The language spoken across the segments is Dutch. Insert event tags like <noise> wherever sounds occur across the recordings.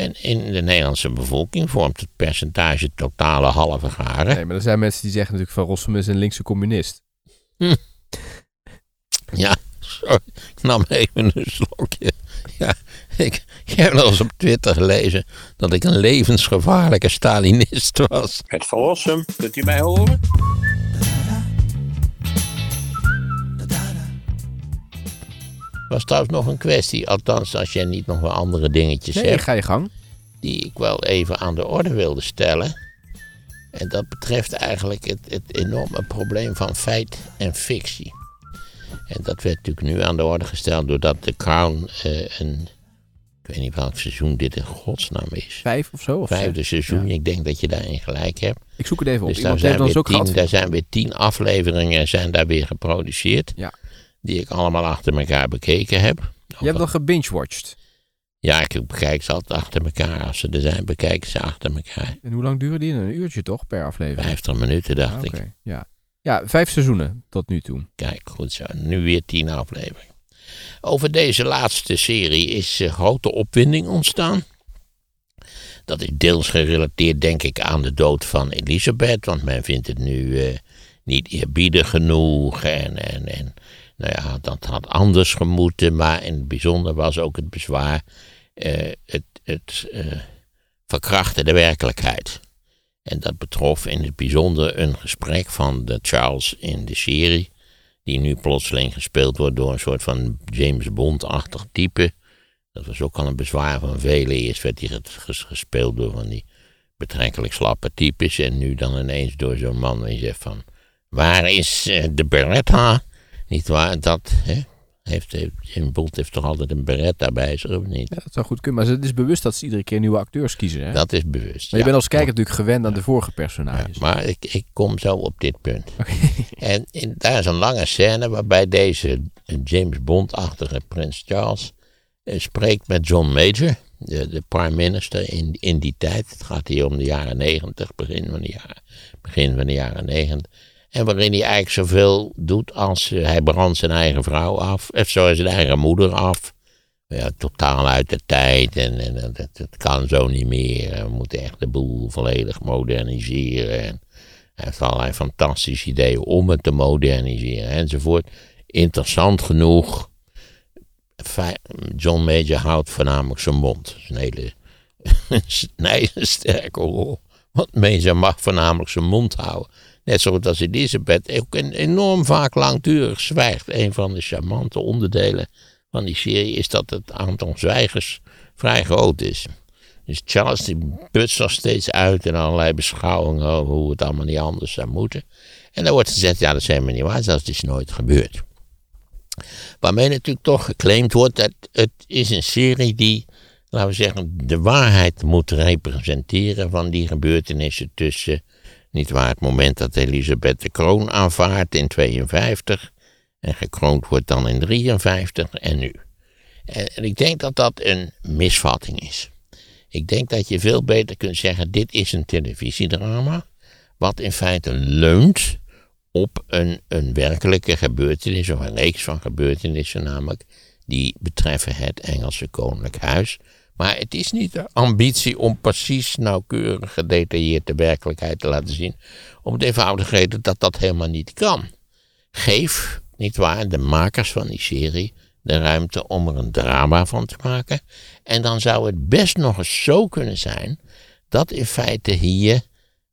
En in de Nederlandse bevolking vormt het percentage totale halve garen. Nee, maar er zijn mensen die zeggen natuurlijk van Rossum is een linkse communist. Ja, sorry, ik nam even een slokje. Ja, ik, ik heb nog eens op Twitter gelezen dat ik een levensgevaarlijke Stalinist was. Het verlossen, kunt u mij horen? Was trouwens nog een kwestie, althans als jij niet nog wel andere dingetjes Nee, hebt, ga je gang. die ik wel even aan de orde wilde stellen. En dat betreft eigenlijk het, het enorme probleem van feit en fictie. En dat werd natuurlijk nu aan de orde gesteld doordat The Crown eh, een, ik weet niet welk seizoen dit in godsnaam is. Vijf of zo? Of Vijfde seizoen, Ja. ik denk dat je daarin gelijk hebt. Ik zoek het even op. Dus daar zijn, weer tien, daar zijn weer tien afleveringen zijn daar weer geproduceerd. Ja. Die ik allemaal achter elkaar bekeken heb. Je hebt nog gebingewatcht. Ja, ik bekijk ze altijd achter elkaar. Als ze er zijn, bekijk ze achter elkaar. En hoe lang duren die? Een uurtje toch per aflevering? 50 minuten, dacht Ah, ik. Ja. ja, vijf seizoenen tot nu toe. Kijk, goed zo. Nu weer tien afleveringen. Over deze laatste serie is eh, grote opwinding ontstaan. Dat is deels gerelateerd, denk ik, aan de dood van Elisabeth. Want men vindt het nu eh, niet eerbiedig genoeg. En, en, en nou ja, dat had anders gemoeten. Maar in het bijzonder was ook het bezwaar. eh, het het eh, verkrachten de werkelijkheid. En dat betrof in het bijzonder een gesprek van de Charles in de serie die nu plotseling gespeeld wordt door een soort van James Bond-achtig type. Dat was ook al een bezwaar van velen. Eerst werd hij ges- ges- gespeeld door van die betrekkelijk slappe types. En nu dan ineens door zo'n man die zegt van... Waar is eh, de Beretta? Niet waar? Dat hè? heeft, heeft, James Bond heeft toch altijd een Beretta bij zich, of niet? Ja, dat zou goed kunnen. Maar het is bewust dat ze iedere keer nieuwe acteurs kiezen. Hè? Dat is bewust. maar je ja. bent als kijker natuurlijk gewend aan de vorige personages. Maar ik, ik kom zo op dit punt. <laughs> En in, daar is een lange scène waarbij deze James Bond-achtige prins Charles eh, spreekt met John Major, de, de prime minister in, in die tijd. Het gaat hier om de jaren negentig, begin van de jaren, begin van de jaren negentig. En waarin hij eigenlijk zoveel doet als eh, hij brandt zijn eigen vrouw af, of zo zijn eigen moeder af. Ja, totaal uit de tijd en, en dat, kan zo niet meer. We moeten echt de boel volledig moderniseren. En hij heeft allerlei fantastische ideeën om het te moderniseren enzovoort. Interessant genoeg. John Major houdt voornamelijk zijn mond. Een hele <laughs> een sterke rol. Want Major mag voornamelijk zijn mond houden. Net zoals als Elisabeth ook een enorm vaak langdurig zwijgt. Een van de charmante onderdelen van die serie is dat het aantal zwijgers vrij groot is. Dus Charles die putst nog steeds uit in allerlei beschouwingen over hoe het allemaal niet anders zou moeten. En dan wordt gezegd, ja dat is helemaal niet waar, dat is nooit gebeurd. Waarmee natuurlijk toch geclaimd wordt dat het is een serie die, laten we zeggen, de waarheid moet representeren van die gebeurtenissen tussen, niet waar, het moment dat Elisabeth de kroon aanvaardt in 52 en gekroond wordt dan in 53 en nu. En, en ik denk dat dat een misvatting is. Ik denk dat je veel beter kunt zeggen: dit is een televisiedrama. Wat in feite leunt op een, een werkelijke gebeurtenis, of een reeks van gebeurtenissen namelijk, die betreffen het Engelse Koninklijk Huis. Maar het is niet de ambitie om precies nauwkeurig gedetailleerd de werkelijkheid te laten zien. Om het eenvoudige reden dat dat helemaal niet kan. Geef, niet waar, de makers van die serie de ruimte om er een drama van te maken. En dan zou het best nog eens zo kunnen zijn dat in feite hier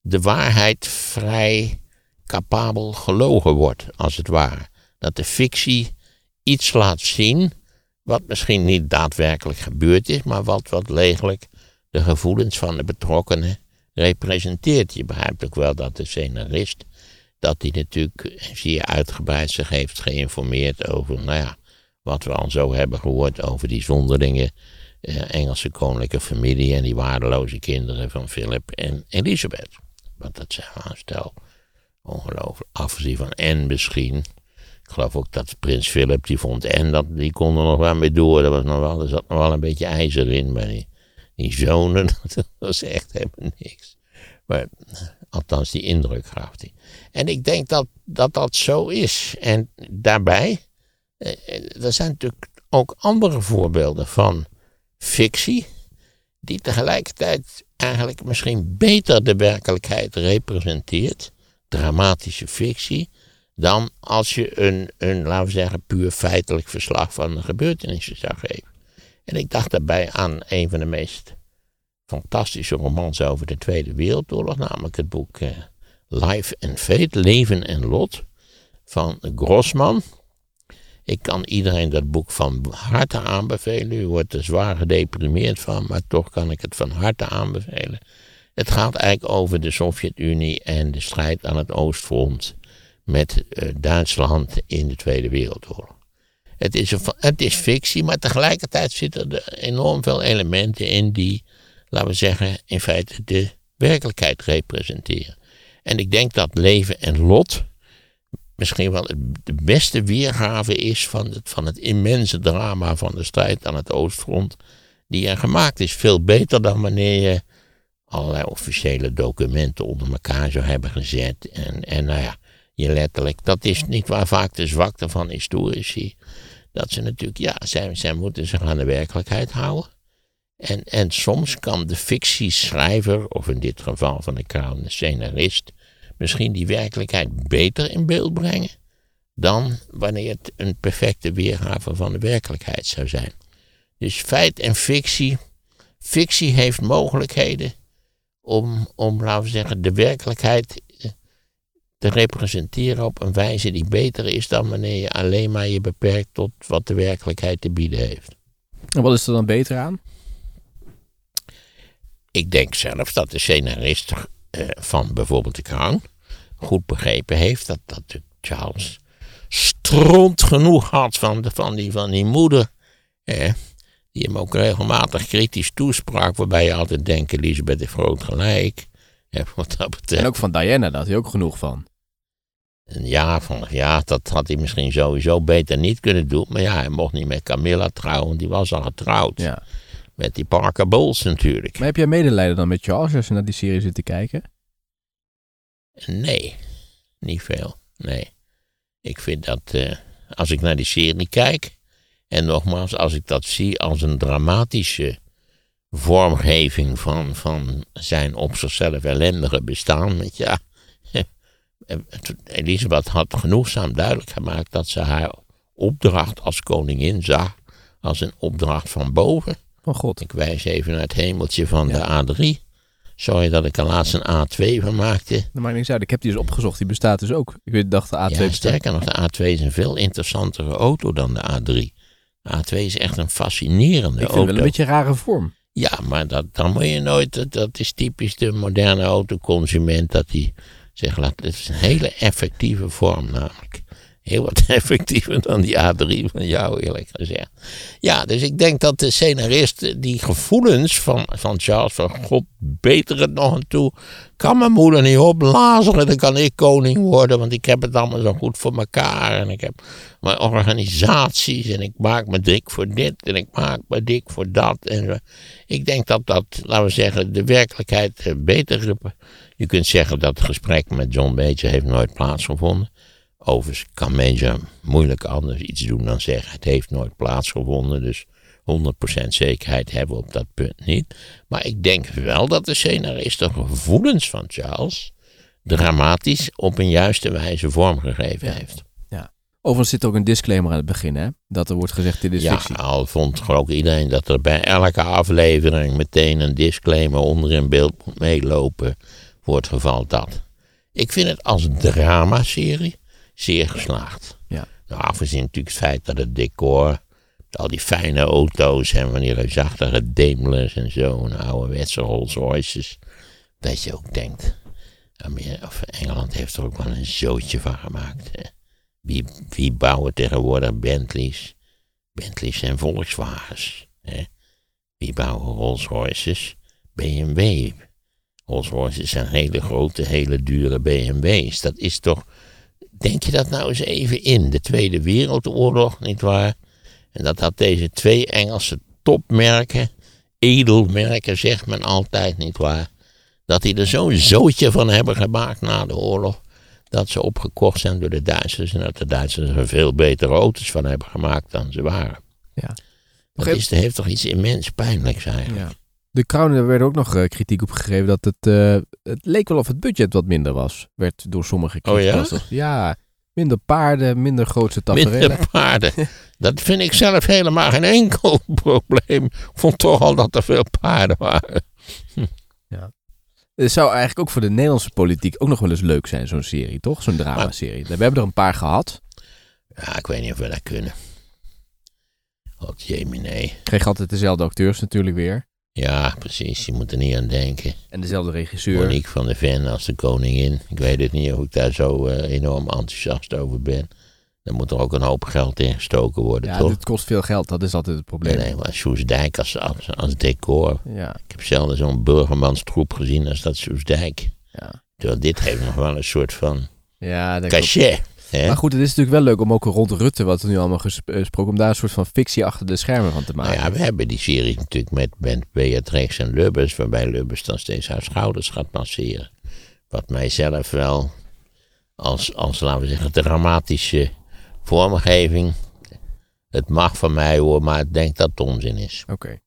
de waarheid vrij capabel gelogen wordt, als het ware. Dat de fictie iets laat zien wat misschien niet daadwerkelijk gebeurd is, maar wat wat degelijk de gevoelens van de betrokkenen representeert. Je begrijpt ook wel dat de scenarist, dat hij natuurlijk zeer uitgebreid zich heeft geïnformeerd over, nou ja, wat we al zo hebben gehoord over die zonderlinge eh, Engelse koninklijke familie en die waardeloze kinderen van Philip en Elisabeth. Want dat zijn een stel ongelooflijk afgezien van en misschien. Ik geloof ook dat prins Philip, die vond en dat, die kon er nog wel mee door. Er, was nog wel, er zat nog wel een beetje ijzer in bij die, die zonen. <laughs> Dat was echt helemaal niks. Maar althans, die indruk gaf hij. En ik denk dat, dat dat zo is. En daarbij, eh, er zijn natuurlijk ook andere voorbeelden van fictie. die tegelijkertijd eigenlijk misschien beter de werkelijkheid representeert, dramatische fictie, dan als je een, een, laten we zeggen, puur feitelijk verslag van de gebeurtenissen zou geven. En ik dacht daarbij aan een van de meest fantastische romans over de Tweede Wereldoorlog, namelijk het boek uh, Life and Fate, Leven en Lot, van Grossman. Ik kan iedereen dat boek van harte aanbevelen. U wordt er zwaar gedeprimeerd van, maar toch kan ik het van harte aanbevelen. Het gaat eigenlijk over de Sovjet-Unie en de strijd aan het Oostfront met uh, Duitsland in de Tweede Wereldoorlog. Het is, een, het is fictie, maar tegelijkertijd zitten er enorm veel elementen in die, laten we zeggen, in feite de werkelijkheid representeren. En ik denk dat leven en lot misschien wel de beste weergave is van het, van het immense drama van de strijd aan het Oostfront, die er gemaakt is. Veel beter dan wanneer je allerlei officiële documenten onder elkaar zou hebben gezet. En, en nou ja, je letterlijk, dat is niet waar vaak de zwakte van historici. Dat ze natuurlijk, ja, zij, moeten zich aan de werkelijkheid houden. En, en soms kan de fictieschrijver, of in dit geval van de kraan de scenarist, misschien die werkelijkheid beter in beeld brengen dan wanneer het een perfecte weergave van de werkelijkheid zou zijn. Dus feit en fictie. Fictie heeft mogelijkheden om, om laten we zeggen, de werkelijkheid te representeren op een wijze die beter is dan wanneer je alleen maar je beperkt tot wat de werkelijkheid te bieden heeft. En wat is er dan beter aan? Ik denk zelf dat de scenarist eh, van bijvoorbeeld de Crown goed begrepen heeft dat, dat Charles stront genoeg had van, de, van, die, van die moeder. Eh, die hem ook regelmatig kritisch toesprak, waarbij je altijd denkt, Elisabeth heeft groot gelijk. Eh, wat dat betreft. En ook van Diana, daar had hij ook genoeg van. Ja, van, ja, dat had hij misschien sowieso beter niet kunnen doen. Maar ja, hij mocht niet met Camilla trouwen, die was al getrouwd. Ja. Met die Parker Bowles natuurlijk. Maar heb jij medelijden dan met Charles als je naar die serie zit te kijken? Nee, niet veel. Nee. Ik vind dat uh, als ik naar die serie kijk, en nogmaals, als ik dat zie als een dramatische vormgeving van, van zijn op zichzelf ellendige bestaan, met ja. <laughs> Elisabeth had genoegzaam duidelijk gemaakt dat ze haar opdracht als koningin zag als een opdracht van boven. Van God. Ik wijs even naar het hemeltje van de A3. Sorry dat ik er laatst een A2 van maakte. Dat maakt niks uit. Ik heb die eens opgezocht. Die bestaat dus ook. Ik weet, dacht de A2 ja, sterker nog, de A2 is een veel interessantere auto dan de A3. De A2 is echt een fascinerende auto. Ik vind wel een beetje een rare vorm. Ja, maar dat, dan moet je nooit... Dat is typisch de moderne autoconsument. Dat die zegt, laat, het is een hele effectieve vorm namelijk heel wat <laughs> effectiever dan die A3 van jou, eerlijk gezegd. Ja, dus ik denk dat de scenarist die gevoelens van, van Charles, van God, beter het nog aan toe. Kan mijn moeder niet opblazen, dan kan ik koning worden, want ik heb het allemaal zo goed voor elkaar. En ik heb mijn organisaties en ik maak me dik voor dit en ik maak me dik voor dat. En ik denk dat dat, laten we zeggen, de werkelijkheid eh, beter... Je kunt zeggen dat het gesprek met John Major heeft nooit plaatsgevonden. Overigens kan Major moeilijk anders iets doen dan zeggen: het heeft nooit plaatsgevonden. Dus 100% zekerheid hebben we op dat punt niet. Maar ik denk wel dat de scenarist de gevoelens van Charles dramatisch op een juiste wijze vormgegeven heeft. Ja. Overigens zit ook een disclaimer aan het begin, hè? Dat er wordt gezegd: dit is ja, fictie. al vond geloof iedereen dat er bij elke aflevering meteen een disclaimer onder in beeld moet meelopen. voor het geval dat. Ik vind het als dramaserie zeer geslaagd. Ja. Nou, afgezien natuurlijk het feit dat het decor, al die fijne auto's en van die reusachtige Daimlers en zo, en ouderwetse Rolls Royces, dat je ook denkt, of Engeland heeft er ook wel een zootje van gemaakt. Hè? Wie, wie bouwen tegenwoordig Bentleys? Bentleys en Volkswagens. Hè? Wie bouwen Rolls Royces? BMW. Rolls Royces zijn hele grote, hele dure BMW's. Dat is toch Denk je dat nou eens even in, de Tweede Wereldoorlog, nietwaar? En dat had deze twee Engelse topmerken, edelmerken zegt men altijd, nietwaar? Dat die er zo'n zootje van hebben gemaakt na de oorlog, dat ze opgekocht zijn door de Duitsers en dat de Duitsers er veel betere auto's van hebben gemaakt dan ze waren. Ja. Dat is, heeft toch iets immens pijnlijks eigenlijk. Ja. De Crown, daar werd ook nog uh, kritiek op gegeven dat het, uh, het leek wel of het budget wat minder was. Werd door sommige. Oh ja? ja, minder paarden, minder grootste tafereelen. Minder paarden. <laughs> dat vind ik zelf helemaal geen enkel <laughs> probleem. Ik vond toch al dat er veel paarden waren. Hm. <laughs> Ja. Het zou eigenlijk ook voor de Nederlandse politiek ook nog wel eens leuk zijn, zo'n serie, toch? Zo'n dramaserie. We hebben er een paar gehad. Ja, ik weet niet of we dat kunnen. Oh, jemie, nee. Kreeg altijd dezelfde acteurs natuurlijk weer. Ja, precies. Je moet er niet aan denken. En dezelfde regisseur. Monique van der Ven als de koningin. Ik weet het niet of ik daar zo uh, enorm enthousiast over ben. Dan moet er ook een hoop geld in gestoken worden, ja, toch? het kost veel geld. Dat is altijd het probleem. Nee, maar Soesdijk als, als, als decor. Ja. Ik heb zelden zo'n burgermanstroep gezien als dat Soesdijk. Ja. Terwijl dit heeft nog wel een soort van ja, cachet. Maar goed, het is natuurlijk wel leuk om ook rond Rutte, wat er nu allemaal gesproken, om daar een soort van fictie achter de schermen van te maken. Nou ja, we hebben die serie natuurlijk met, met Beatrix en Lubbers, waarbij Lubbers dan steeds haar schouders gaat masseren. Wat mijzelf wel als, als, laten we zeggen, dramatische vormgeving. Het mag van mij hoor, maar ik denk dat het onzin is. Oké.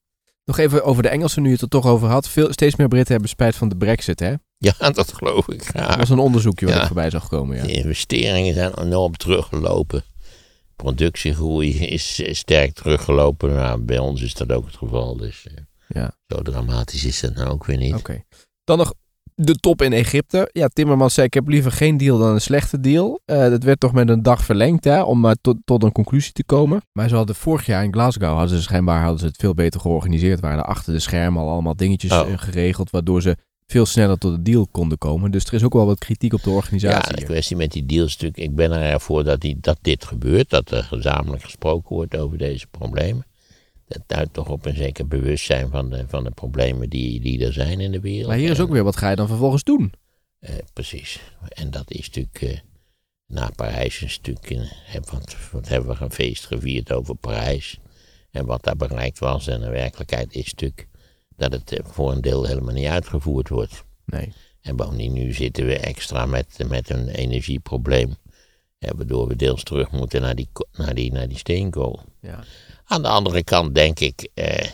Nog even over de Engelsen, nu je het er toch over had. Veel, steeds meer Britten hebben spijt van de brexit, hè? Ja, <laughs> dat geloof ik graag. Dat was een onderzoekje waar ik voorbij zag komen, ja. De investeringen zijn enorm teruggelopen. Productiegroei is sterk teruggelopen. Nou, bij ons is dat ook het geval, dus eh, ja. zo dramatisch is dat nou ook weer niet. Oké. Dan nog de top in Egypte. Ja, Timmermans zei: Ik heb liever geen deal dan een slechte deal. Uh, dat werd toch met een dag verlengd hè, om maar tot, tot een conclusie te komen. Maar ze hadden vorig jaar in Glasgow hadden ze schijnbaar hadden ze het veel beter georganiseerd. Waren er achter de schermen al allemaal dingetjes oh. geregeld, waardoor ze veel sneller tot de deal konden komen. Dus er is ook wel wat kritiek op de organisatie. Ja, de kwestie met die deals natuurlijk. Ik ben ervoor dat, die, dat dit gebeurt, dat er gezamenlijk gesproken wordt over deze problemen. Dat duidt toch op een zeker bewustzijn van de, van de problemen die, die er zijn in de wereld. Maar hier is ook weer, wat ga je dan vervolgens doen? Eh, precies. En dat is natuurlijk, eh, na Parijs is natuurlijk, eh, wat, wat hebben we een feest gevierd over Parijs. En wat daar bereikt was. En de werkelijkheid is natuurlijk dat het eh, voor een deel helemaal niet uitgevoerd wordt. Nee. En bovendien nu zitten we extra met, met een energieprobleem. waardoor we deels terug moeten naar die, naar die, naar die steenkool. Ja. Aan de andere kant denk ik, eh,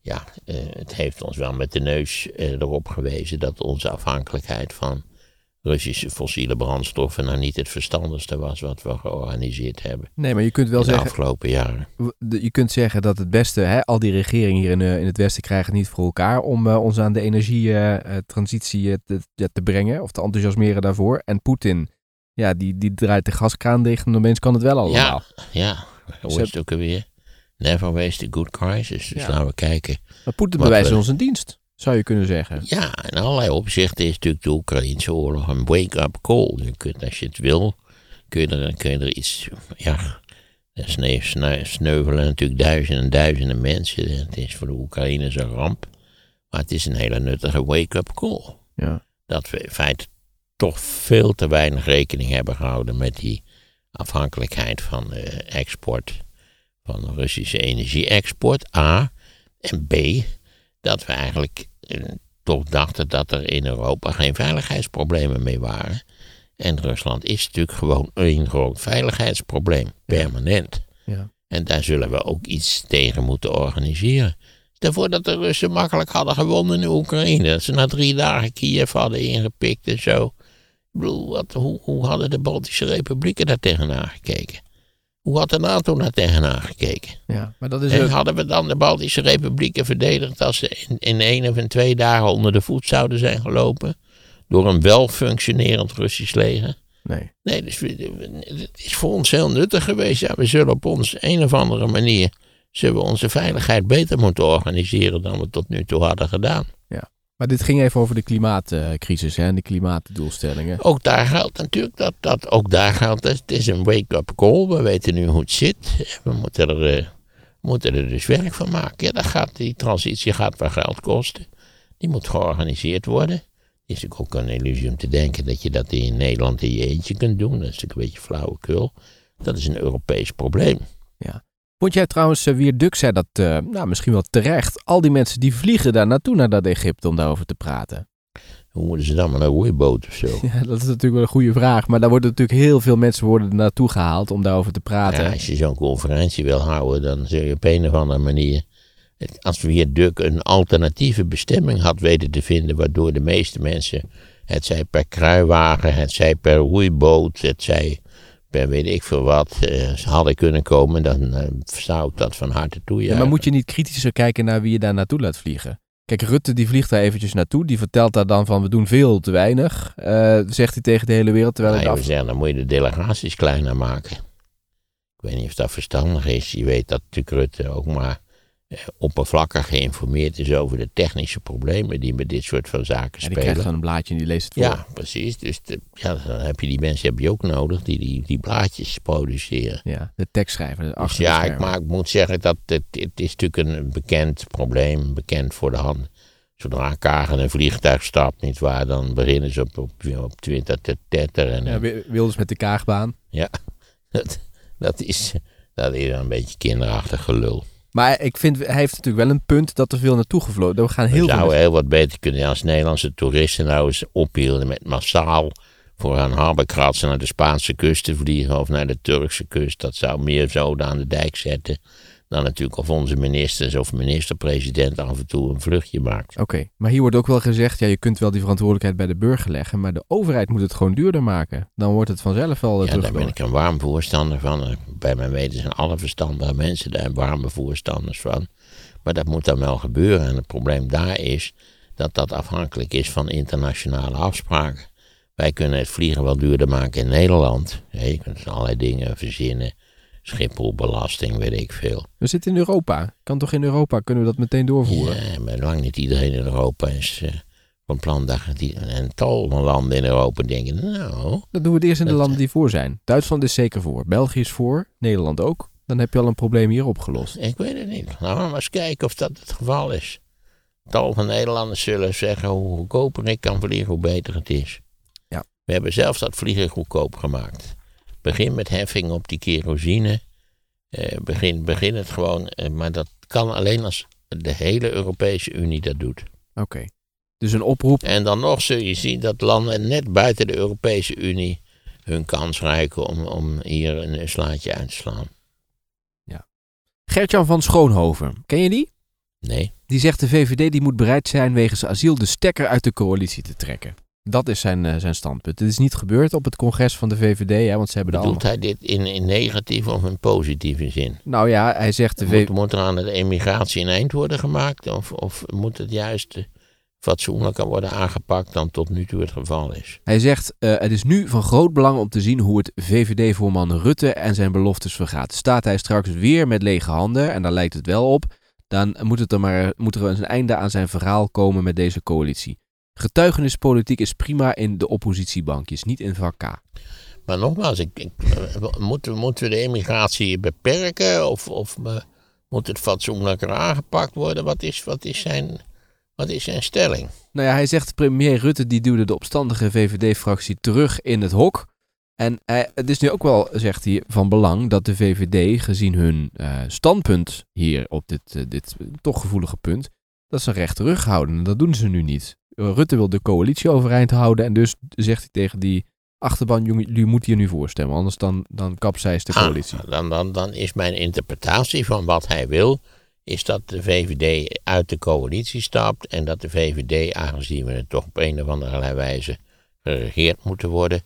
ja, eh, het heeft ons wel met de neus eh, erop gewezen dat onze afhankelijkheid van Russische fossiele brandstoffen nou niet het verstandigste was wat we georganiseerd hebben. Nee, maar je kunt wel zeggen. De afgelopen jaren. Je kunt zeggen dat het beste, hè, al die regeringen hier in, uh, in het Westen krijgen het niet voor elkaar om uh, ons aan de energietransitie uh, te, te, brengen of te enthousiasmeren daarvoor. En Poetin, ja, die, die draait de gaskraan dicht en opeens kan het wel allemaal. Ja, ja. Hoe is het ook weer? Never waste a good crisis. Dus ja. laten we kijken. Maar Poetin bewijst ons een dienst zou je kunnen zeggen. Ja, in allerlei opzichten is natuurlijk de Oekraïnse oorlog een wake-up call. Je kunt, als je het wil, kun je er, kun je er iets, ja, er sneuvelen natuurlijk duizenden en duizenden mensen. Het is voor de Oekraïners een ramp. Maar het is een hele nuttige wake-up call. Ja. Dat we in feite toch veel te weinig rekening hebben gehouden met die afhankelijkheid van de export, van de Russische energie-export, A. En B, dat we eigenlijk eh, toch dachten dat er in Europa geen veiligheidsproblemen mee waren. En Rusland is natuurlijk gewoon een groot veiligheidsprobleem, permanent. Ja. En daar zullen we ook iets tegen moeten organiseren. Daarvoor dat de Russen makkelijk hadden gewonnen in Oekraïne. Dat ze na drie dagen Kiev hadden ingepikt en zo. Ik bedoel, wat, hoe, hoe hadden de Baltische republieken daar tegenaan gekeken? Hoe had de NATO daar tegenaan gekeken? Ja, maar dat is en hadden we dan de Baltische Republieken verdedigd als ze in, in één of in twee dagen onder de voet zouden zijn gelopen? Door een wel functionerend Russisch leger? Nee. Nee, dus het is voor ons heel nuttig geweest. Ja, we zullen op ons een of andere manier zullen we onze veiligheid beter moeten organiseren dan we tot nu toe hadden gedaan. Maar dit ging even over de klimaatcrisis hè, en de klimaatdoelstellingen. Ook daar geldt natuurlijk dat, dat ook daar geldt, het is een wake-up call. We weten nu hoe het zit. We moeten er, uh, moeten er dus werk van maken. Ja, dat gaat, die transitie gaat wel geld kosten. Die moet georganiseerd worden. Het is natuurlijk ook een illusie om te denken dat je dat in Nederland in je eentje kunt doen. Dat is natuurlijk een beetje flauwekul. Dat is een Europees probleem. Ja. Vond jij trouwens, uh, Wier Duk zei dat, uh, nou misschien wel terecht, al die mensen die vliegen daar naartoe naar dat Egypte om daarover te praten? Hoe moeten ze dan maar een roeiboot of zo? <laughs> Ja, dat is natuurlijk wel een goede vraag. Maar daar worden natuurlijk heel veel mensen worden naartoe gehaald om daarover te praten. Ja, als je zo'n conferentie wil houden, dan zul je op een of andere manier als viaduct een alternatieve bestemming had weten te vinden, waardoor de meeste mensen, het zij per kruiwagen, het zij per roeiboot, het zij per weet ik veel wat, eh, hadden kunnen komen, dan eh, zou ik dat van harte toe. Ja, maar moet je niet kritischer kijken naar wie je daar naartoe laat vliegen? Kijk, Rutte die vliegt daar eventjes naartoe. Die vertelt daar dan van we doen veel te weinig. eh, zegt hij tegen de hele wereld. Terwijl Nou, het je af... zeggen, dan moet je de delegaties kleiner maken. Ik weet niet of dat verstandig is. Je weet dat natuurlijk Rutte ook maar oppervlakkig geïnformeerd is over de technische problemen die met dit soort van zaken Ja, die spelen. krijgt dan een blaadje en die leest het voor. Ja, precies. Dus de- ja, dan heb je die mensen heb je ook nodig die die, die blaadjes produceren. Ja, de tekstschrijver. Dus de ja, ik, maar ik moet zeggen dat het, het is natuurlijk een bekend probleem, bekend voor de hand. Zodra Kagen een vliegtuig stapt, nietwaar, dan beginnen ze op, op, op Twitter te tetteren. Ja, En- Wi- Wilders met de kaagbaan. Ja, <laughs> dat, dat, is, dat is een beetje kinderachtig gelul. Maar ik vind, hij heeft natuurlijk wel een punt dat er veel naartoe gevlogen. We gaan We heel veel... zouden heel wat beter kunnen als Nederlandse toeristen nou eens ophielden met massaal voor een harbenkratsen naar de Spaanse kust te vliegen of naar de Turkse kust. Dat zou meer zoden aan de dijk zetten dan natuurlijk of onze ministers of minister-president af en toe een vluchtje maakt. Oké, maar hier wordt ook wel gezegd, ja, je kunt wel die verantwoordelijkheid bij de burger leggen, maar de overheid moet het gewoon duurder maken. Dan wordt het vanzelf wel uh, Ja, daar ben ik een warm voorstander van. Bij mijn weten zijn alle verstandige mensen daar warme voorstanders van. Maar dat moet dan wel gebeuren. En het probleem daar is dat dat afhankelijk is van internationale afspraken. Wij kunnen het vliegen wel duurder maken in Nederland. Je kunt allerlei dingen verzinnen. Schipholbelasting, weet ik veel. We zitten in Europa. Kan toch in Europa, kunnen we dat meteen doorvoeren? Ja, maar lang niet iedereen in Europa is eh, van plan. En tal van landen in Europa denken, nou, Dat doen we het eerst in de Dat- landen die voor zijn. Duitsland is zeker voor. België is voor. Nederland ook. Dan heb je al een probleem hier opgelost. Ik weet het niet. Laten we maar eens kijken of dat het geval is. Tal van Nederlanders zullen zeggen hoe goedkoper ik kan vliegen, hoe beter het is. Ja. We hebben zelfs dat vliegen goedkoop gemaakt. Begin met heffing op die kerosine. Eh, begin, begin het gewoon. eh, maar dat kan alleen als de hele Europese Unie dat doet. Oké. Dus een oproep. En dan nog zul je zien dat landen net buiten de Europese Unie hun kans reiken om, om hier een slaatje uit te slaan. Gertjan van Schoonhoven. Ken je die? Nee. Die zegt de VVD die moet bereid zijn wegens asiel de stekker uit de coalitie te trekken. Dat is zijn, eh, zijn standpunt. Het is niet gebeurd op het congres van de VVD, hè, want ze hebben Bedoelt allemaal... hij dit in, in negatieve of in positieve zin? Nou ja, hij zegt de Moet, moet er aan de emigratie een eind worden gemaakt? Of, of moet het juist eh, fatsoenlijker worden aangepakt dan tot nu toe het geval is? Hij zegt, eh, het is nu van groot belang om te zien hoe het VVD-voorman Rutte en zijn beloftes vergaat. Staat hij straks weer met lege handen, en daar lijkt het wel op, dan moet, het er maar, moet er een einde aan zijn verhaal komen met deze coalitie. Getuigenispolitiek is prima in de oppositiebankjes, niet in vak K. Maar nogmaals, ik, ik, eh, moeten, moeten we de emigratie beperken? Of, of eh, moet het fatsoenlijker aangepakt worden? Wat is, wat is, zijn, wat is zijn stelling? Nou ja, hij zegt premier Rutte die duwde de opstandige VVD-fractie terug in het hok. En hij, het is nu ook wel, zegt hij, van belang dat de VVD, gezien hun eh, standpunt hier op dit, eh, dit toch gevoelige punt, dat ze recht terughouden. En dat doen ze nu niet. Eh, Rutte wil de coalitie overeind houden en dus zegt hij tegen die achterban, jongen, jullie moeten hier nu voorstemmen, anders dan, dan kapseist de Ah, coalitie. dan, dan, dan is mijn interpretatie van wat hij wil, is dat de VVD uit de coalitie stapt en dat de VVD, aangezien we het toch op een of andere wijze geregeerd moeten worden,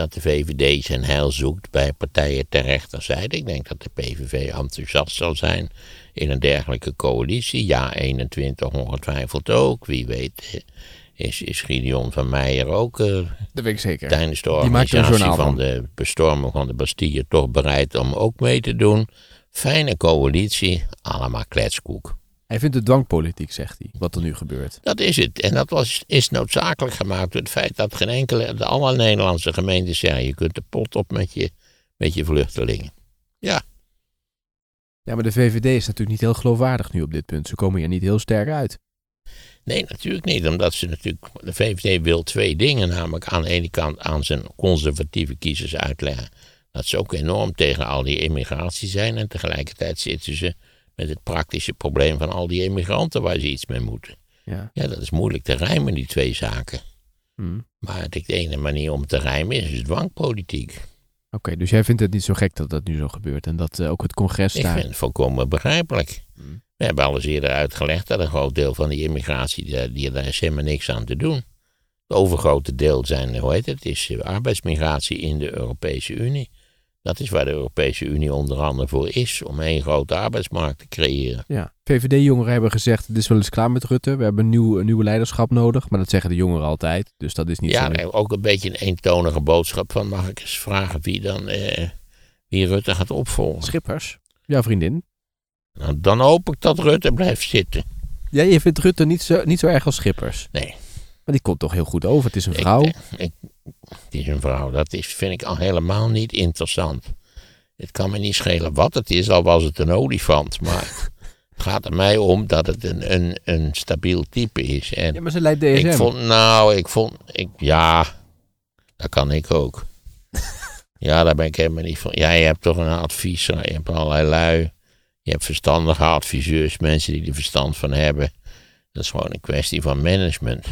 dat de VVD zijn heil zoekt bij partijen ter rechterzijde. Ik denk dat de PVV enthousiast zal zijn in een dergelijke coalitie. Ja, 21 ongetwijfeld ook. Wie weet is, is Gideon van Meijer ook eh, Dat weet ik zeker. tijdens de Die maakt een organisatie van. de bestorming van de Bastille toch bereid om ook mee te doen. Fijne coalitie, allemaal kletskoek. Hij vindt het dwangpolitiek, zegt hij, wat er nu gebeurt. Dat is het. En dat was, is noodzakelijk gemaakt door het feit dat geen enkele, de alle Nederlandse gemeenten zeggen, je kunt de pot op met je, met je vluchtelingen. Ja, Ja, maar de VVD is natuurlijk niet heel geloofwaardig nu op dit punt. Ze komen hier niet heel sterk uit. nee, natuurlijk niet. Omdat ze natuurlijk, de VVD wil twee dingen, namelijk aan de ene kant aan zijn conservatieve kiezers uitleggen dat ze ook enorm tegen al die immigratie zijn. En tegelijkertijd zitten ze met het praktische probleem van al die immigranten waar ze iets mee moeten. Ja. Ja, dat is moeilijk te rijmen, die twee zaken. Hm. Maar de ene manier om te rijmen is, is dwangpolitiek. Oké, dus jij vindt het niet zo gek dat dat nu zo gebeurt en dat eh, ook het congres Ik daar... vind het volkomen begrijpelijk. Hmm. We hebben al eens eerder uitgelegd dat een groot deel van die immigratie, die, die, daar is helemaal niks aan te doen. Het overgrote deel zijn, hoe heet het, is arbeidsmigratie in de Europese Unie. Dat is waar de Europese Unie onder andere voor is, om één grote arbeidsmarkt te creëren. Ja. VVD-jongeren hebben gezegd, het is wel eens klaar met Rutte. We hebben een nieuw, een nieuwe leiderschap nodig. Maar dat zeggen de jongeren altijd. Dus dat is niet Ja, zo... nee, ook een beetje een eentonige boodschap van, mag ik eens vragen wie dan, eh, wie Rutte gaat opvolgen. Schippers, jouw vriendin. Nou, dan hoop ik dat Rutte blijft zitten. Ja, je vindt Rutte niet zo, niet zo erg als Schippers. Nee. Maar die komt toch heel goed over. Het is een Ik- vrouw. Ik, het is een vrouw. Dat is, vind ik al helemaal niet interessant. Het kan me niet schelen wat het is, al was het een olifant. Maar <laughs> het gaat er mij om dat het een, een, een stabiel type is. En Ja, maar ze leidt DSM. ik vond, nou, ik vond, ik, ja, dat kan ik ook. <laughs> ja, daar ben ik helemaal niet van. Ja, je hebt toch een advies, je hebt allerlei lui. Je hebt verstandige adviseurs, mensen die er verstand van hebben. Dat is gewoon een kwestie van management.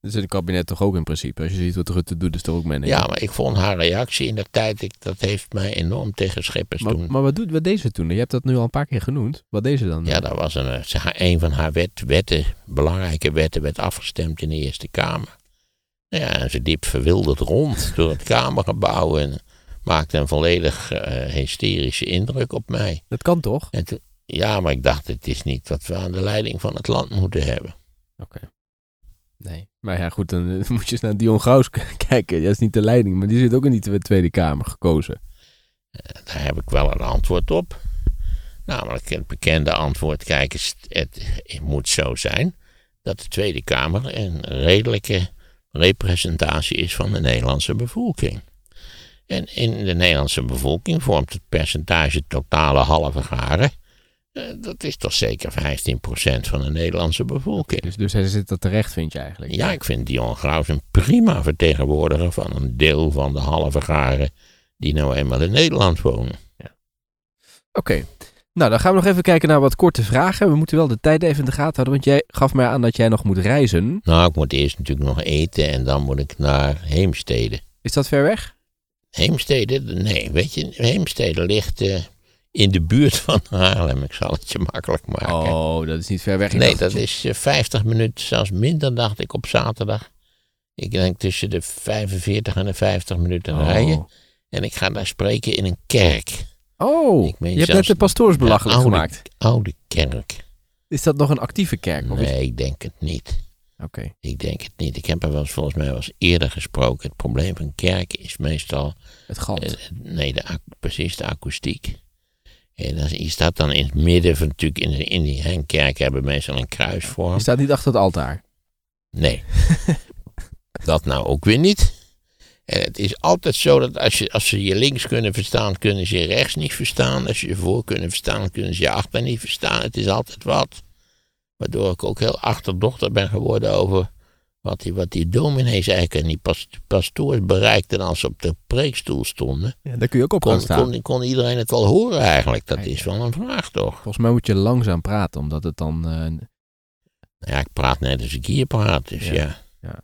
Dat is in het kabinet toch ook in principe. Als je ziet wat Rutte doet, is toch ook men. Ja, maar ik vond haar reactie in de tijd, ik, dat heeft mij enorm tegen Schippers Maar, toen. maar wat doet wat deze toen? Je hebt dat nu al een paar keer genoemd. Wat deze dan? Ja, dat was een, ze- een van haar wet, wetten, belangrijke wetten, werd afgestemd in de Eerste Kamer. Ja, en ze liep verwilderd rond door het Kamergebouw en maakte een volledig eh, hysterische indruk op mij. Dat kan toch? Toen, ja, maar ik dacht, het is niet wat we aan de leiding van het land moeten hebben. Oké. Nee. Maar ja, goed, dan eh, <laughs> moet je eens naar Dion Graus k- <laughs> kijken. Dat is niet de leiding, maar die zit ook in die Twe- Tweede Kamer gekozen. Daar heb ik wel een antwoord op. Namelijk het bekende antwoord: kijk eens, het, het moet zo zijn dat de Tweede Kamer een redelijke representatie is van de Nederlandse bevolking. En in de Nederlandse bevolking vormt het percentage totale halve garen. Dat is toch zeker 15% van de Nederlandse bevolking. Dus, dus hij zit dat terecht, vind je eigenlijk? Ja, ik vind Dion Graus een prima vertegenwoordiger van een deel van de halve garen die nou eenmaal in Nederland wonen. Oké. Nou, dan gaan we nog even kijken naar wat korte vragen. We moeten wel de tijd even in de gaten houden, want jij gaf mij aan dat jij nog moet reizen. Nou, ik moet eerst natuurlijk nog eten en dan moet ik naar Heemstede. Is dat ver weg? Heemstede? Nee, weet je, Heemstede ligt eh, in de buurt van Haarlem. Ik zal het je makkelijk maken. Oh, dat is niet ver weg. Nee, dat je- is eh, 50 minuten, zelfs minder, dacht ik, op zaterdag. Ik denk tussen de 45 en de 50 minuten rijden. Oh. En ik ga daar spreken in een kerk. Oh, Ik meen je hebt net de pastoors belachelijk oude, gemaakt. Oude kerk. Is dat nog een actieve kerk? Of is- Nee, ik denk het niet. Oké. Ik denk het niet. Ik heb er wel eens, volgens mij wel eens eerder gesproken. Het probleem van kerken is meestal Het galmt. Eh, nee, de, precies de akoestiek. En dan, je staat dan in het midden van natuurlijk in, de, kerken hebben meestal een kruisvorm. Je staat niet achter het altaar. Nee. <laughs> dat nou ook weer niet. En het is altijd zo dat als, je, als ze je links kunnen verstaan, kunnen ze je rechts niet verstaan. Als ze je voor kunnen verstaan, kunnen ze je achter niet verstaan. Het is altijd wat. Waardoor ik ook heel achterdochtig ben geworden over wat die, wat die dominees eigenlijk en die pas, pastoors bereikten als ze op de preekstoel stonden. Ja, daar kun je ook op gaan Kon, staan. kon, kon iedereen het wel horen eigenlijk? Dat is wel een vraag toch? Volgens mij moet je langzaam praten, omdat het dan... eh, Ja, ik praat net als ik hier praat, dus Ja. ja.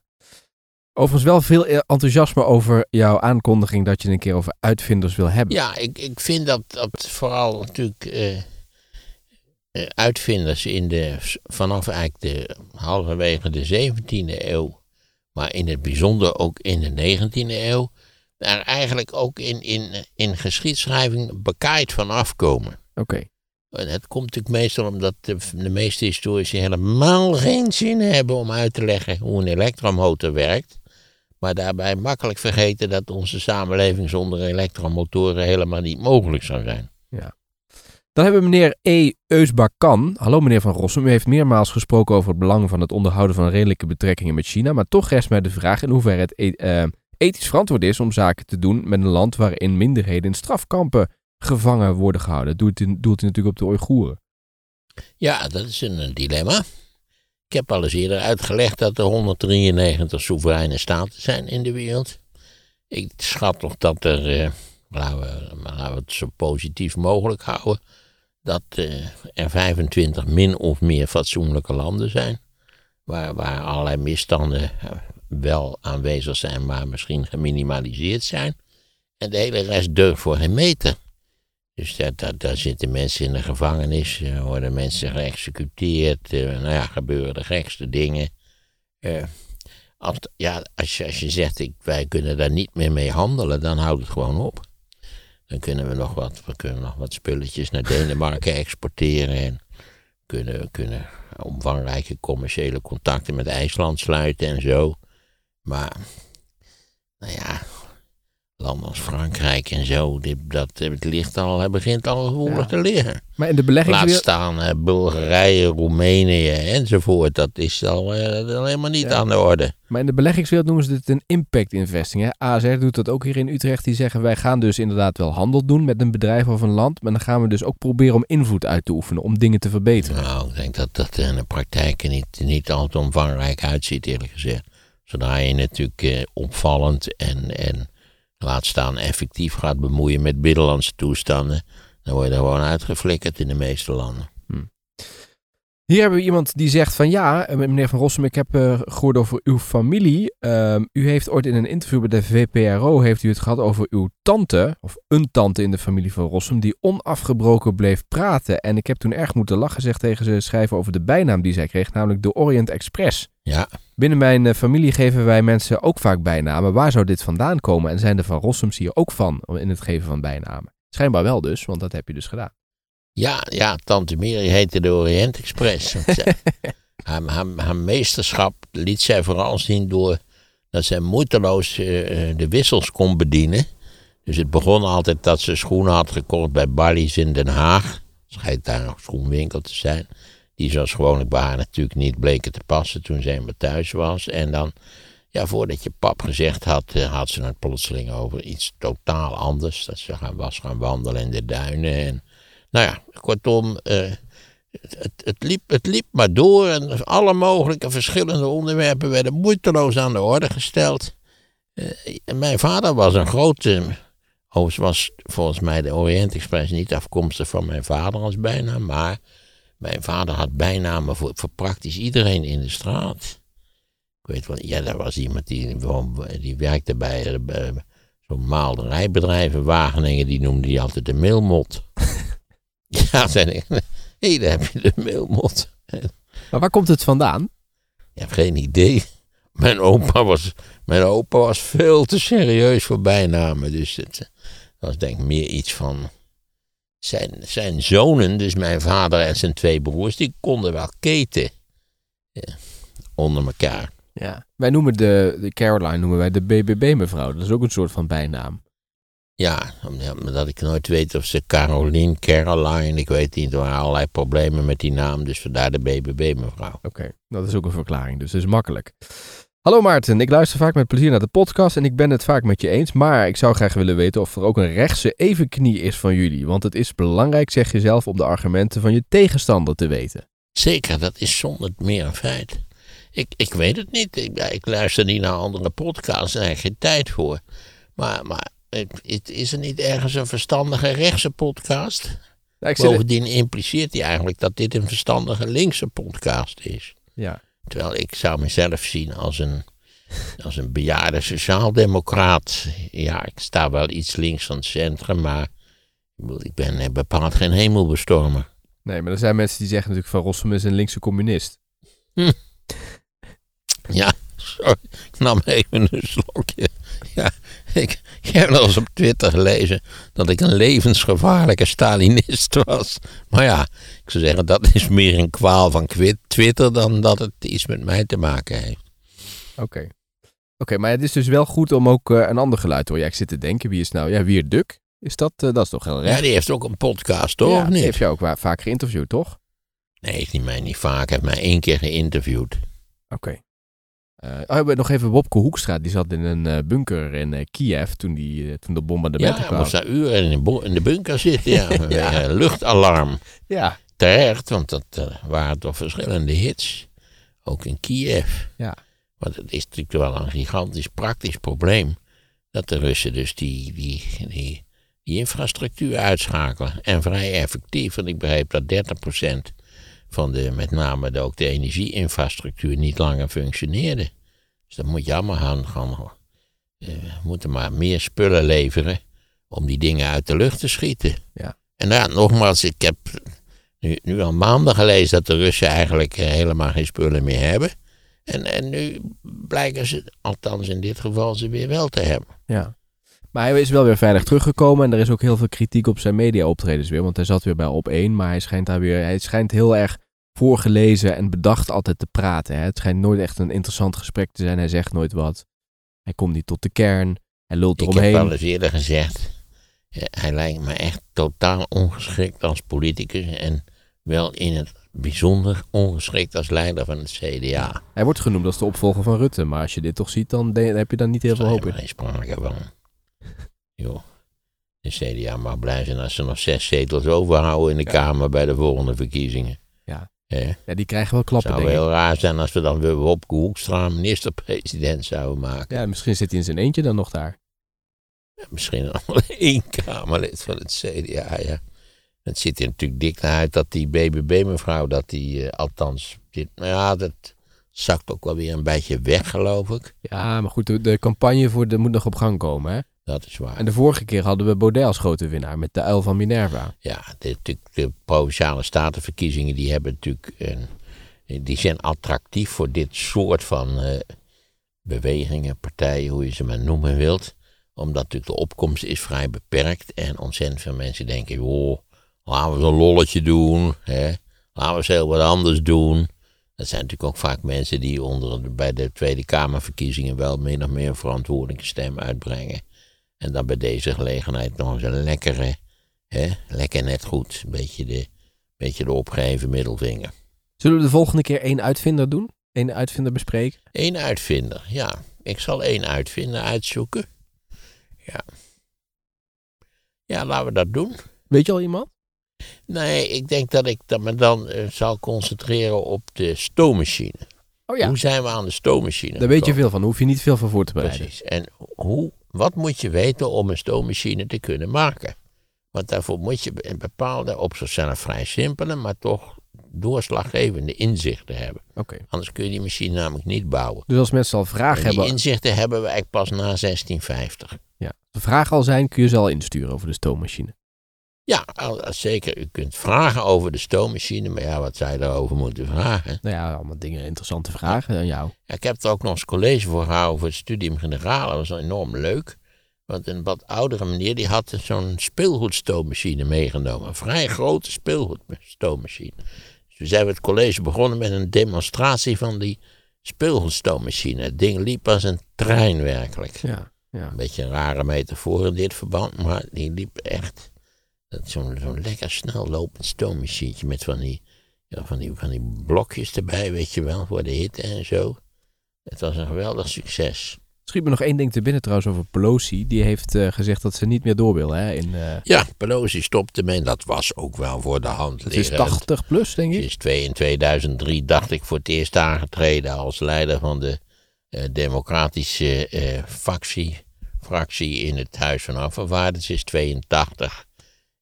Overigens wel veel eh, enthousiasme over jouw aankondiging dat je een keer over uitvinders wil hebben. Ja, ik, ik vind dat, dat vooral natuurlijk eh, uitvinders in de, vanaf eigenlijk de halverwege de 17e eeuw, maar in het bijzonder ook in de 19e eeuw, daar eigenlijk ook in, in, in geschiedschrijving bekaaid van afkomen. Oké. En het komt natuurlijk meestal omdat de, de meeste historici helemaal geen zin hebben om uit te leggen hoe een elektromotor werkt. Maar daarbij makkelijk vergeten dat onze samenleving zonder elektromotoren helemaal niet mogelijk zou zijn. Dan hebben we meneer E. Eusbakan. Hallo meneer Van Rossum. U heeft meermaals gesproken over het belang van het onderhouden van redelijke betrekkingen met China. Maar toch rest mij de vraag in hoeverre het e- eh, ethisch verantwoord is om zaken te doen met een land waarin minderheden in strafkampen gevangen worden gehouden. Doelt u, doelt u natuurlijk op de Oeigoeren. Ja, dat is een, dilemma. Ik heb al eens eerder uitgelegd dat er 193 soevereine staten zijn in de wereld. Ik schat toch dat er, eh, laten we het zo positief mogelijk houden, dat eh, er 25 min of meer fatsoenlijke landen zijn. Waar, waar allerlei misstanden eh, wel aanwezig zijn, maar misschien geminimaliseerd zijn. En de hele rest deugt voor geen meter. Dus dat, dat, daar zitten mensen in de gevangenis, er worden mensen geëxecuteerd, eh, nou ja, gebeuren de gekste dingen. Eh, als, ja, als, je, als je zegt, ik, wij kunnen daar niet meer mee handelen, dan houdt het gewoon op. Dan kunnen we nog wat, we kunnen nog wat spulletjes naar Denemarken <laughs> exporteren en kunnen, kunnen omvangrijke commerciële contacten met IJsland sluiten en zo. Maar, nou ja, landen als Frankrijk en zo, dit, dat, het ligt al, het begint al gevoelig Ja. te liggen. Maar in de Laat staan Bulgarije, Roemenië enzovoort. Dat is al eh, helemaal niet Ja. aan de orde. Maar in de beleggingswereld noemen ze dit een impact investing. Hè? ASR doet dat ook hier in Utrecht. Die zeggen wij gaan dus inderdaad wel handel doen met een bedrijf of een land. Maar dan gaan we dus ook proberen om invloed uit te oefenen. Om dingen te verbeteren. Nou, ik denk dat dat in de praktijk niet, niet altijd omvangrijk uitziet, eerlijk gezegd. Zodra je natuurlijk eh, opvallend en, en laat staan effectief gaat bemoeien met binnenlandse toestanden, dan word je er gewoon uitgeflikkerd in de meeste landen. Hier hebben we iemand die zegt van ja, eh, meneer Van Rossum, ik heb eh, gehoord over uw familie. Ehm, u heeft ooit in een interview bij de VPRO heeft u het gehad over uw tante, of een tante in de familie van Rossum, die onafgebroken bleef praten. En ik heb toen erg moeten lachen, zegt tegen ze schrijven over de bijnaam die zij kreeg, namelijk de Orient Express. Ja, Binnen mijn eh, familie geven wij mensen ook vaak bijnamen. Waar zou dit vandaan komen? En zijn de Van Rossums hier ook van in het geven van bijnamen? Schijnbaar wel dus, want dat heb je dus gedaan. Ja, ja, Tante Miri heette de Orient Express. Zij- <laughs> haar, haar, haar meesterschap liet zij vooral zien door dat zij moeiteloos eh, eh, de wissels kon bedienen. Dus het begon altijd dat ze schoenen had gekocht bij Bally's in Den Haag. Schijnt daar nog schoenwinkel te zijn. Die zoals gewoonlijk bij haar natuurlijk niet bleken te passen toen ze eenmaal thuis was. En dan, ja, voordat je pap gezegd had, eh, had ze het plotseling over iets totaal anders. Dat ze gaan, was gaan wandelen in de duinen. En, nou ja, kortom, eh, het, het, liep, het liep maar door. En alle mogelijke verschillende onderwerpen werden moeiteloos aan de orde gesteld. Eh, mijn vader was een grote. Overigens was volgens mij de Orient Express niet afkomstig van mijn vader als bijnaam. Maar mijn vader had bijnamen voor, voor praktisch iedereen in de straat. Ik weet wel, ja, er was iemand die, die werkte bij, eh, zo'n maalderijbedrijf in Wageningen. Die noemde die altijd de mailmot. <laughs> <laughs> ja. Hé, daar heb je de mailmot. Maar waar komt het vandaan? Ik heb geen idee. Mijn opa was, mijn opa was veel te serieus voor bijnamen. Dus het eh, was denk ik meer iets van... Zijn, zijn zonen, dus mijn vader en zijn twee broers, die konden wel keten. Ja, onder elkaar. Ja. Wij noemen de, de Caroline noemen wij de BBB-mevrouw. Dat is ook een soort van bijnaam. Ja, omdat ik nooit weet of ze Caroline, Caroline, ik weet niet, er waren allerlei problemen met die naam, dus vandaar de BBB mevrouw. Oké, dat is ook een verklaring, dus dat is makkelijk. Hallo Maarten, ik luister vaak met plezier naar de podcast en ik ben het vaak met je eens, maar ik zou graag willen weten of er ook een rechtse evenknie is van jullie. Want het is belangrijk, zeg je zelf, om de argumenten van je tegenstander te weten. Zeker, dat is zonder meer een feit. Ik, ik weet het niet. Ik, ik luister niet naar andere podcasts, daar heb ik geen tijd voor. Maar, maar is er niet ergens een verstandige rechtse podcast? Bovendien impliceert hij eigenlijk dat dit een verstandige linkse podcast is. ja. Terwijl ik zou mezelf zien als een, als een bejaarde sociaaldemocraat. Ja, ik sta wel iets links van het centrum, maar ik ben eh, bepaald geen hemelbestormer. Nee, maar er zijn mensen die zeggen natuurlijk van Rossum is een linkse communist. Ja, sorry, ik nam even een slokje. Ja, <laughs> ik, ik heb wel eens op Twitter gelezen dat ik een levensgevaarlijke Stalinist <laughs> was. Maar ja, ik zou zeggen, dat is meer een kwaal van Twitter dan dat het iets met mij te maken heeft. Oké. Oké, maar het is dus wel goed om ook eh, een ander geluid te horen. Ja, ik zit te denken, wie is nou? Ja, Wier Duk? Is dat, eh, dat is toch heel Ja, recht? die heeft ook een podcast, toch? Ja, die heeft jou ook vaak geïnterviewd, toch? Nee, heeft hij mij niet vaak. Hij heeft mij één keer geïnterviewd. Oké. Oh, we hebben nog even Wopke Hoekstra. Die zat in een eh, bunker in eh, Kiev toen, die, toen de bombardementen Ja, hij kwamen. moest daar uren in in de bunker zitten. Ja, <laughs> Ja. luchtalarm. Ja. Terecht, want dat eh, waren toch verschillende hits. Ook in Kiev. Ja. Want het is natuurlijk wel een gigantisch praktisch probleem. Dat de Russen dus die, die, die, die infrastructuur uitschakelen. En vrij effectief. Want ik begreep dat 30% van de, met name de, ook de energieinfrastructuur niet langer functioneerde. Dus dan moet je allemaal gaan, gaan eh, we moeten maar meer spullen leveren om die dingen uit de lucht te schieten. Ja. En ja, nogmaals, ik heb nu, nu al maanden gelezen dat de Russen eigenlijk eh, helemaal geen spullen meer hebben. En, en nu blijken ze, althans in dit geval, ze weer wel te hebben. Ja. Maar hij is wel weer veilig teruggekomen en er is ook heel veel kritiek op zijn media-optredens weer. Want hij zat weer bij op één, maar hij schijnt daar weer, hij schijnt heel erg voorgelezen en bedacht altijd te praten. Hè. Het schijnt nooit echt een interessant gesprek te zijn. Hij zegt nooit wat. Hij komt niet tot de kern. Hij lult Ik heb eromheen. al eens eerder gezegd, eh, hij lijkt me echt totaal ongeschikt als politicus en wel in het bijzonder ongeschikt als leider van het CDA. Hij wordt genoemd als de opvolger van Rutte. Maar als je dit toch ziet, dan, heb je daar niet heel veel Daar hoop in. we geen sprake van. Joh, de CDA mag blij zijn als ze nog zes zetels overhouden in de Kamer bij de volgende verkiezingen. Ja. Ja, die krijgen wel klappen, zou denk ik. heel raar zijn als we dan weer Wopke Hoekstra minister-president zouden maken. Ja, misschien zit hij in zijn eentje dan nog daar. Misschien <laughs> nog wel één Kamerlid van het CDA, ja. Het ziet er natuurlijk dik naar uit dat die BBB-mevrouw, dat die, eh, althans, dit, nou ja, dat zakt ook wel weer een beetje weg, geloof ik. Ja, maar goed, de, de campagne voor de, moet nog op gang komen. Hè? Dat is waar. En de vorige keer hadden we Baudet als grote winnaar met de uil van Minerva. Ja, de, natuurlijk de provinciale statenverkiezingen, die hebben natuurlijk een, die zijn attractief voor dit soort van eh, bewegingen, partijen, hoe je ze maar noemen wilt. Omdat natuurlijk de opkomst is vrij beperkt en ontzettend veel mensen denken, joh, laten we eens een lolletje doen, hè. laten we eens heel wat anders doen. Dat zijn natuurlijk ook vaak mensen die onder, bij de Tweede Kamerverkiezingen wel min of meer een verantwoordelijke stem uitbrengen. En dan bij deze gelegenheid nog eens een lekkere Hè? Lekker net goed. Een beetje de, beetje de opgeheven middelvinger. Zullen we de volgende keer één uitvinder doen? Eén uitvinder bespreken? Eén uitvinder, ja. Ik zal één uitvinder uitzoeken. Ja. Ja, laten we dat doen. Weet je al iemand? Nee, ik denk dat ik dat me dan eh, zal concentreren op de stoommachine. Oh ja, Hoe zijn we aan de stoommachine daar weet je veel van. Daar hoef je niet veel van voor te bereiden. Precies. En hoe, wat moet je weten om een stoommachine te kunnen maken? Want daarvoor moet je een bepaalde, op zichzelf vrij simpele, maar toch doorslaggevende inzichten hebben. Oké. Anders kun je die machine namelijk niet bouwen. Dus als mensen al vragen En die hebben, inzichten hebben we eigenlijk pas na 1650. ja, als er vragen al zijn, kun je ze al insturen over de stoommachine. Ja, al zeker. U kunt vragen over de stoommachine, maar ja, wat je daarover moeten vragen? Nou ja, allemaal dingen, interessante vragen aan jou. Ja, ik heb er ook nog eens college voor gehouden voor het studium generaal. Dat was enorm leuk. Want een wat oudere meneer die had zo'n speelgoedstoommachine meegenomen. Een vrij grote speelgoedstoommachine. Dus we zijn met het college begonnen met een demonstratie van die speelgoedstoommachine. Het ding liep als een trein werkelijk. Ja, ja. Een beetje een rare metafoor in dit verband, maar die liep echt. Zo'n zo'n lekker snel lopend stoommachientje met van die, ja, van, die, van die blokjes erbij, weet je wel, voor de hitte en zo. Het was een geweldig succes. Schiet me nog één ding te binnen trouwens over Pelosi. Die heeft eh, gezegd dat ze niet meer door wil. Hè, in, eh, Ja, Pelosi stopte men, dat was ook wel voor de hand het is liggend. 80 plus, denk Ze ik. is twee, in 2003, dacht ik, voor het eerst aangetreden als leider van de eh, democratische factie, fractie in het Huis van Afgevaardigden. Ze is 82.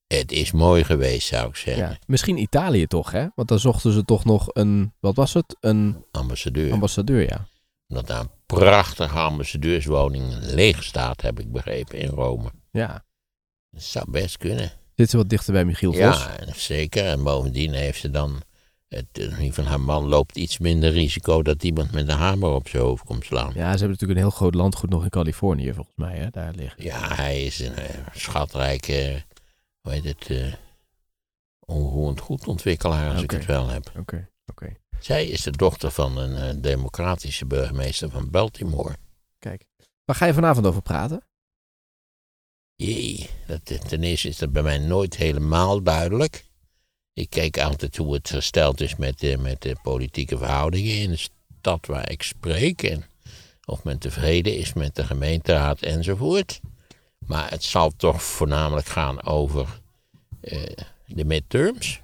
Het is mooi geweest, zou ik zeggen. Ja. Misschien Italië toch, hè? Want dan zochten ze toch nog een, wat was het? Een Ambassadeur. ambassadeur, ja. Dat daar een prachtige ambassadeurswoning leeg staat, heb ik begrepen, in Rome. Ja. Dat zou best kunnen. Zit ze wat dichter bij Michiel Vos? Ja, zeker. En bovendien heeft ze dan. Het, eh, van haar man loopt iets minder risico dat iemand met een hamer op zijn hoofd komt slaan. Ja, ze hebben natuurlijk een heel groot landgoed nog in Californië, volgens mij, hè? Daar ligt. Ja, hij is een eh, schatrijke, hoe heet het, eh onroerend goedontwikkelaar, als ik het wel heb. Oké, oké. Zij is de dochter van een eh, democratische burgemeester van Baltimore. Kijk. Waar ga je vanavond over praten? Jee, dat, ten eerste is dat bij mij nooit helemaal duidelijk. Ik kijk altijd hoe het gesteld is met met de politieke verhoudingen in de stad waar ik spreek. En of men tevreden is met de gemeenteraad enzovoort. Maar het zal toch voornamelijk gaan over eh, de midterms.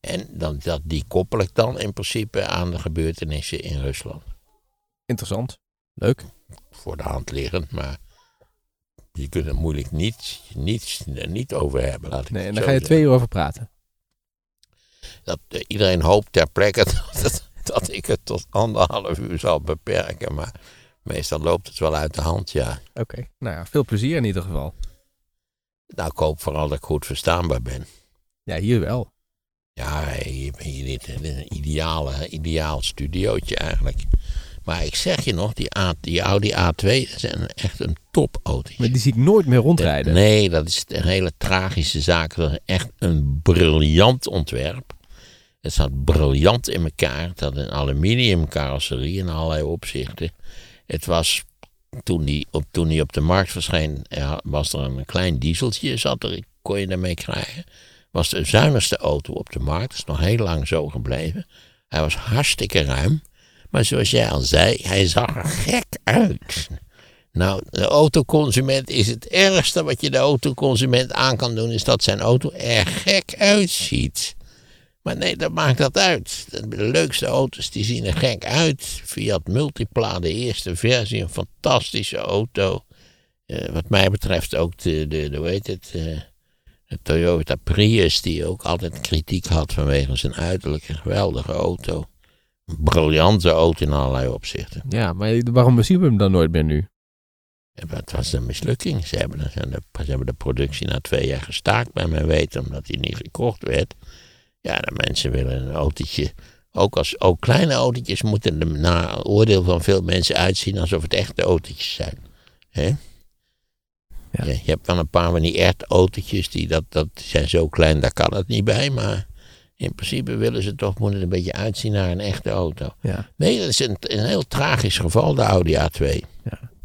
En dan, dat, die koppel ik dan in principe aan de gebeurtenissen in Rusland. Interessant. Leuk. Voor de hand liggend, maar je kunt er moeilijk niet, niet, niet over hebben. Laat ik Nee, en daar ga je zeggen. twee uur over praten. dat eh, iedereen hoopt ter plekke <laughs> dat, dat ik het tot anderhalf uur zal beperken. Maar meestal loopt het wel uit de hand, ja. Oké. Nou ja, veel plezier in ieder geval. Nou, ik hoop vooral dat ik goed verstaanbaar ben. Ja, hier wel. Ja, hier ben je dit, is een ideale, ideaal studiootje eigenlijk. Maar ik zeg je nog, die, A, die Audi A2 dat is een, echt een topauto. Maar die zie ik nooit meer rondrijden. Nee, dat is een hele tragische zaak. Dat is echt een briljant ontwerp. Het zat briljant in elkaar. Het had een aluminium carrosserie in allerlei opzichten. Het was, toen die op, toen die op de markt verscheen, was er een klein dieseltje, zat er, kon je daarmee krijgen. Was de zuinigste auto op de markt. Is nog heel lang zo gebleven. Hij was hartstikke ruim. Maar zoals jij al zei, hij zag er gek uit. Nou, de autoconsument is het ergste wat je de autoconsument aan kan doen, is dat zijn auto er gek uitziet. Maar nee, dat maakt dat uit. De leukste auto's die zien er gek uit. Fiat Multipla, de eerste versie, een fantastische auto. Eh, wat mij betreft ook de, de, de hoe heet het, eh, de Toyota Prius, die ook altijd kritiek had vanwege zijn uiterlijk. Een geweldige auto. Een briljante auto in allerlei opzichten. Ja, maar waarom zien we hem dan nooit meer nu? Het was een mislukking. Ze hebben, de, ze hebben de productie na twee jaar gestaakt, bij mijn weten, omdat hij niet gekocht werd. Ja, de mensen willen een autootje. Ook, als, ook kleine autootjes moeten er na oordeel van veel mensen uitzien alsof het echte autootjes zijn. Hè? Ja. Je, je hebt wel een paar van die autootjes die dat, dat zijn zo klein, daar kan het niet bij. Maar in principe willen ze toch, moeten een beetje uitzien naar een echte auto. Ja. Nee, dat is een, een heel tragisch geval, de Audi A2.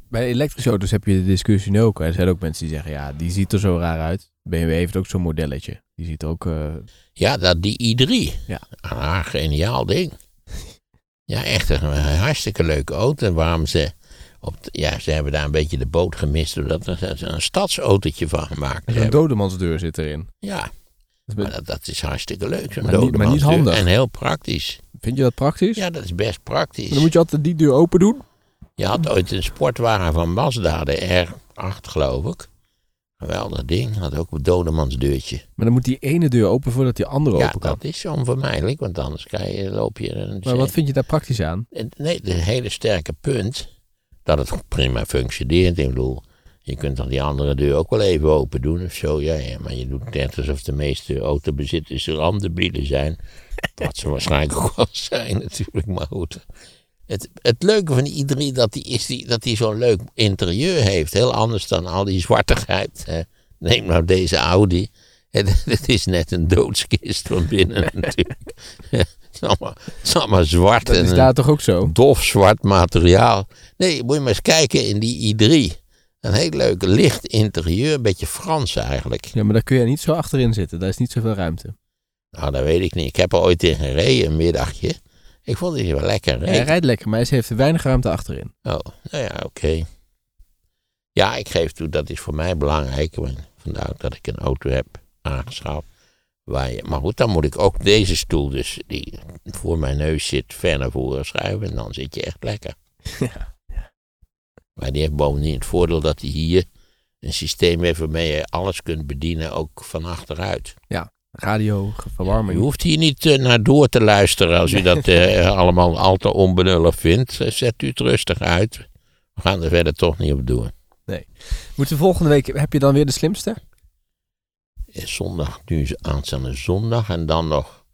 Bij elektrische auto's heb je de discussie nu ook. Er zijn ook mensen die zeggen, ja, die ziet er zo raar uit. BMW heeft ook zo'n modelletje. Die ziet er ook... eh, Ja, dat die i3. Ja. Ah, geniaal ding. Ja, echt een hartstikke leuke auto. Waarom ze... Op ja, ze hebben daar een beetje de boot gemist. Doordat er ze een stadsautootje van gemaakt hebben. dodemansdeur zit erin. Ja, Dat maar is- dat, dat is hartstikke leuk. Zo'n Maar niet- maar handig. En heel praktisch. Vind je dat praktisch? Ja, dat is best praktisch. Dan moet je altijd die deur open doen. Je had ooit een sportwagen van Mazda, de R8 geloof ik. Geweldig ding. Had ook een dodemansdeurtje. Maar dan moet die ene deur open voordat die andere Ja, open kan. dat is onvermijdelijk. Want anders krijg je, loop je... Een, Maar wat vind je daar praktisch aan? Nee, het hele sterke punt dat het prima functioneert. Ik bedoel, je kunt dan die andere deur ook wel even open doen of zo. Ja, ja maar je doet net alsof de meeste autobezitters randebielen zijn. Wat ze waarschijnlijk ook wel <laughs> zijn natuurlijk, maar goed. Het, het leuke van die i3 dat die is die, dat die zo'n leuk interieur heeft. Heel anders dan al die zwartigheid. hè. Neem nou deze Audi. <laughs> Het, is net een doodskist van binnen <laughs> natuurlijk. Het is allemaal, het is allemaal zwart. Dat en is een- daar toch ook zo? dof zwart materiaal. Nee, moet je maar eens kijken in die i3. Een heel leuk licht interieur, een beetje Frans eigenlijk. Ja, maar daar kun je niet zo achterin zitten. Daar is niet zoveel ruimte. Nou, dat weet ik niet. Ik heb er ooit in gereden, een middagje. Ik vond het wel lekker Hij rijden. rijdt lekker, maar hij heeft weinig ruimte achterin. Oh, nou ja, oké. Ja, ik geef toe, dat is voor mij belangrijk. Vandaar dat ik een auto heb aangeschaft. Waar je, maar goed, dan moet ik ook deze stoel, dus die voor mijn neus zit, ver naar voren schuiven. En dan zit je echt lekker. <laughs> Ja. Maar die heeft bovendien het voordeel dat hij hier een systeem heeft waarmee je alles kunt bedienen, ook van achteruit. Radio, verwarming. U hoeft hier niet eh, naar door te luisteren als u dat eh, allemaal al te onbenullig vindt. Eh, Zet u het rustig uit. We gaan er verder toch niet op doen. Moeten we volgende week, heb je dan weer de slimste? Zondag, nu is aanstaande zondag en dan nog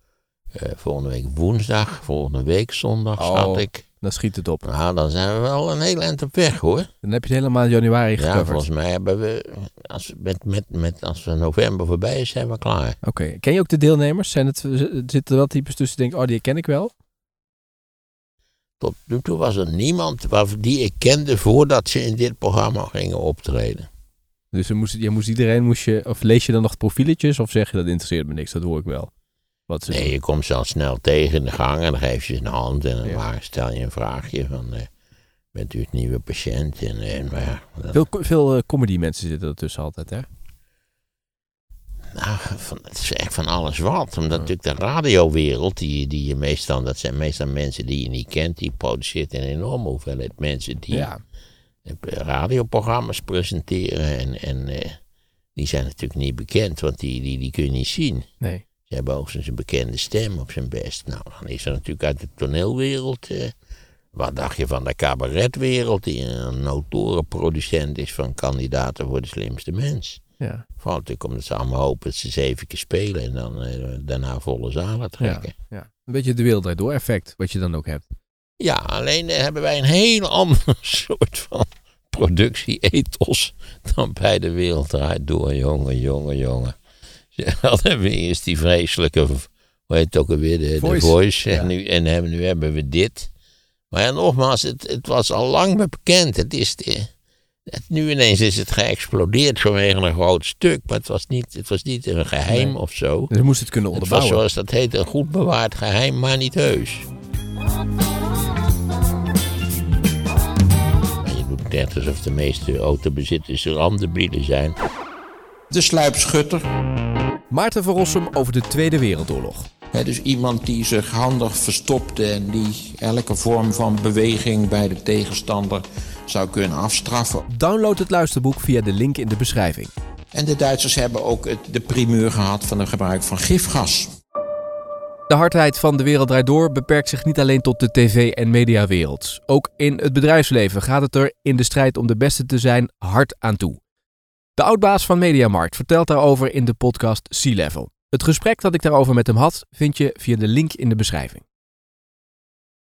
volgende week woensdag, volgende week zondag, Oh. schat ik. Dan schiet het op. Nou, dan zijn we wel een heel eind op weg hoor. Dan heb je het helemaal in januari Ja, gecoverd. volgens mij hebben we, als, met, met, met, als we november voorbij is, zijn we klaar. Oké, ken je ook de deelnemers? Zijn het, zitten er wel types tussen die denken, oh die ken ik wel? Tot nu toe was er niemand die ik kende voordat ze in dit programma gingen optreden. Dus je moest, je moest iedereen, moest je, of lees je dan nog profieletjes of zeg je dat interesseert me niks, dat hoor ik wel. Wat ze Nee, doen. je komt ze al snel tegen in de gang en dan geef je ze een hand en dan Ja. maar stel je een vraagje van, eh, bent u het nieuwe patiënt? En, eh, maar ja, dat- Veel, veel eh, comedy mensen zitten ertussen altijd, hè? nou, van, het is echt van alles wat. Omdat Ja. natuurlijk de radiowereld, die, die je meestal, dat zijn meestal mensen die je niet kent, die produceert een enorme hoeveelheid mensen die Ja. radioprogramma's presenteren. En, en die zijn natuurlijk niet bekend, want die, die, die kun je niet zien. Nee. Ze hebben hoogstens een bekende stem op zijn best. Nou, dan is er natuurlijk uit de toneelwereld. wat dacht je van de cabaretwereld, die een notoren producent is van kandidaten voor de slimste mens? Ja. Vooral natuurlijk omdat ze allemaal hopen dat ze zeven keer spelen en dan eh, daarna volle zalen trekken. ja. Een beetje de wereld door effect, wat je dan ook hebt. Ja, alleen eh, hebben wij een heel <laughs> ander soort van productie-ethos dan bij de wereld draait door, jongen, jongen, jongen. <laughs> Dan hebben we eerst die vreselijke, hoe heet het ook alweer, de Voice. de voice. Ja. En, nu, en hebben, nu hebben we dit. Maar ja, nogmaals, het, het was al lang bekend. Het is de, het, nu ineens is het geëxplodeerd vanwege een groot stuk. Maar het was niet, het was niet een geheim Nee. of zo. Dus moest het kunnen Het was onderbouwen. zoals dat heet, een goed bewaard geheim, maar niet heus. En je doet net alsof de meeste autobezitters randebielen zijn. De sluipschutter. Maarten van Rossum over de Tweede Wereldoorlog. Hè, dus iemand die zich handig verstopte en die elke vorm van beweging bij de tegenstander zou kunnen afstraffen. Download het luisterboek via de link in de beschrijving. En de Duitsers hebben ook het, de primeur gehad van het gebruik van gifgas. De hardheid van de wereld draait door beperkt zich niet alleen tot de tv- en mediawereld. Ook in het bedrijfsleven gaat het er in de strijd om de beste te zijn hard aan toe. De oudbaas van Mediamarkt vertelt daarover in de podcast Sea Level. Het gesprek dat ik daarover met hem had vind je via de link in de beschrijving.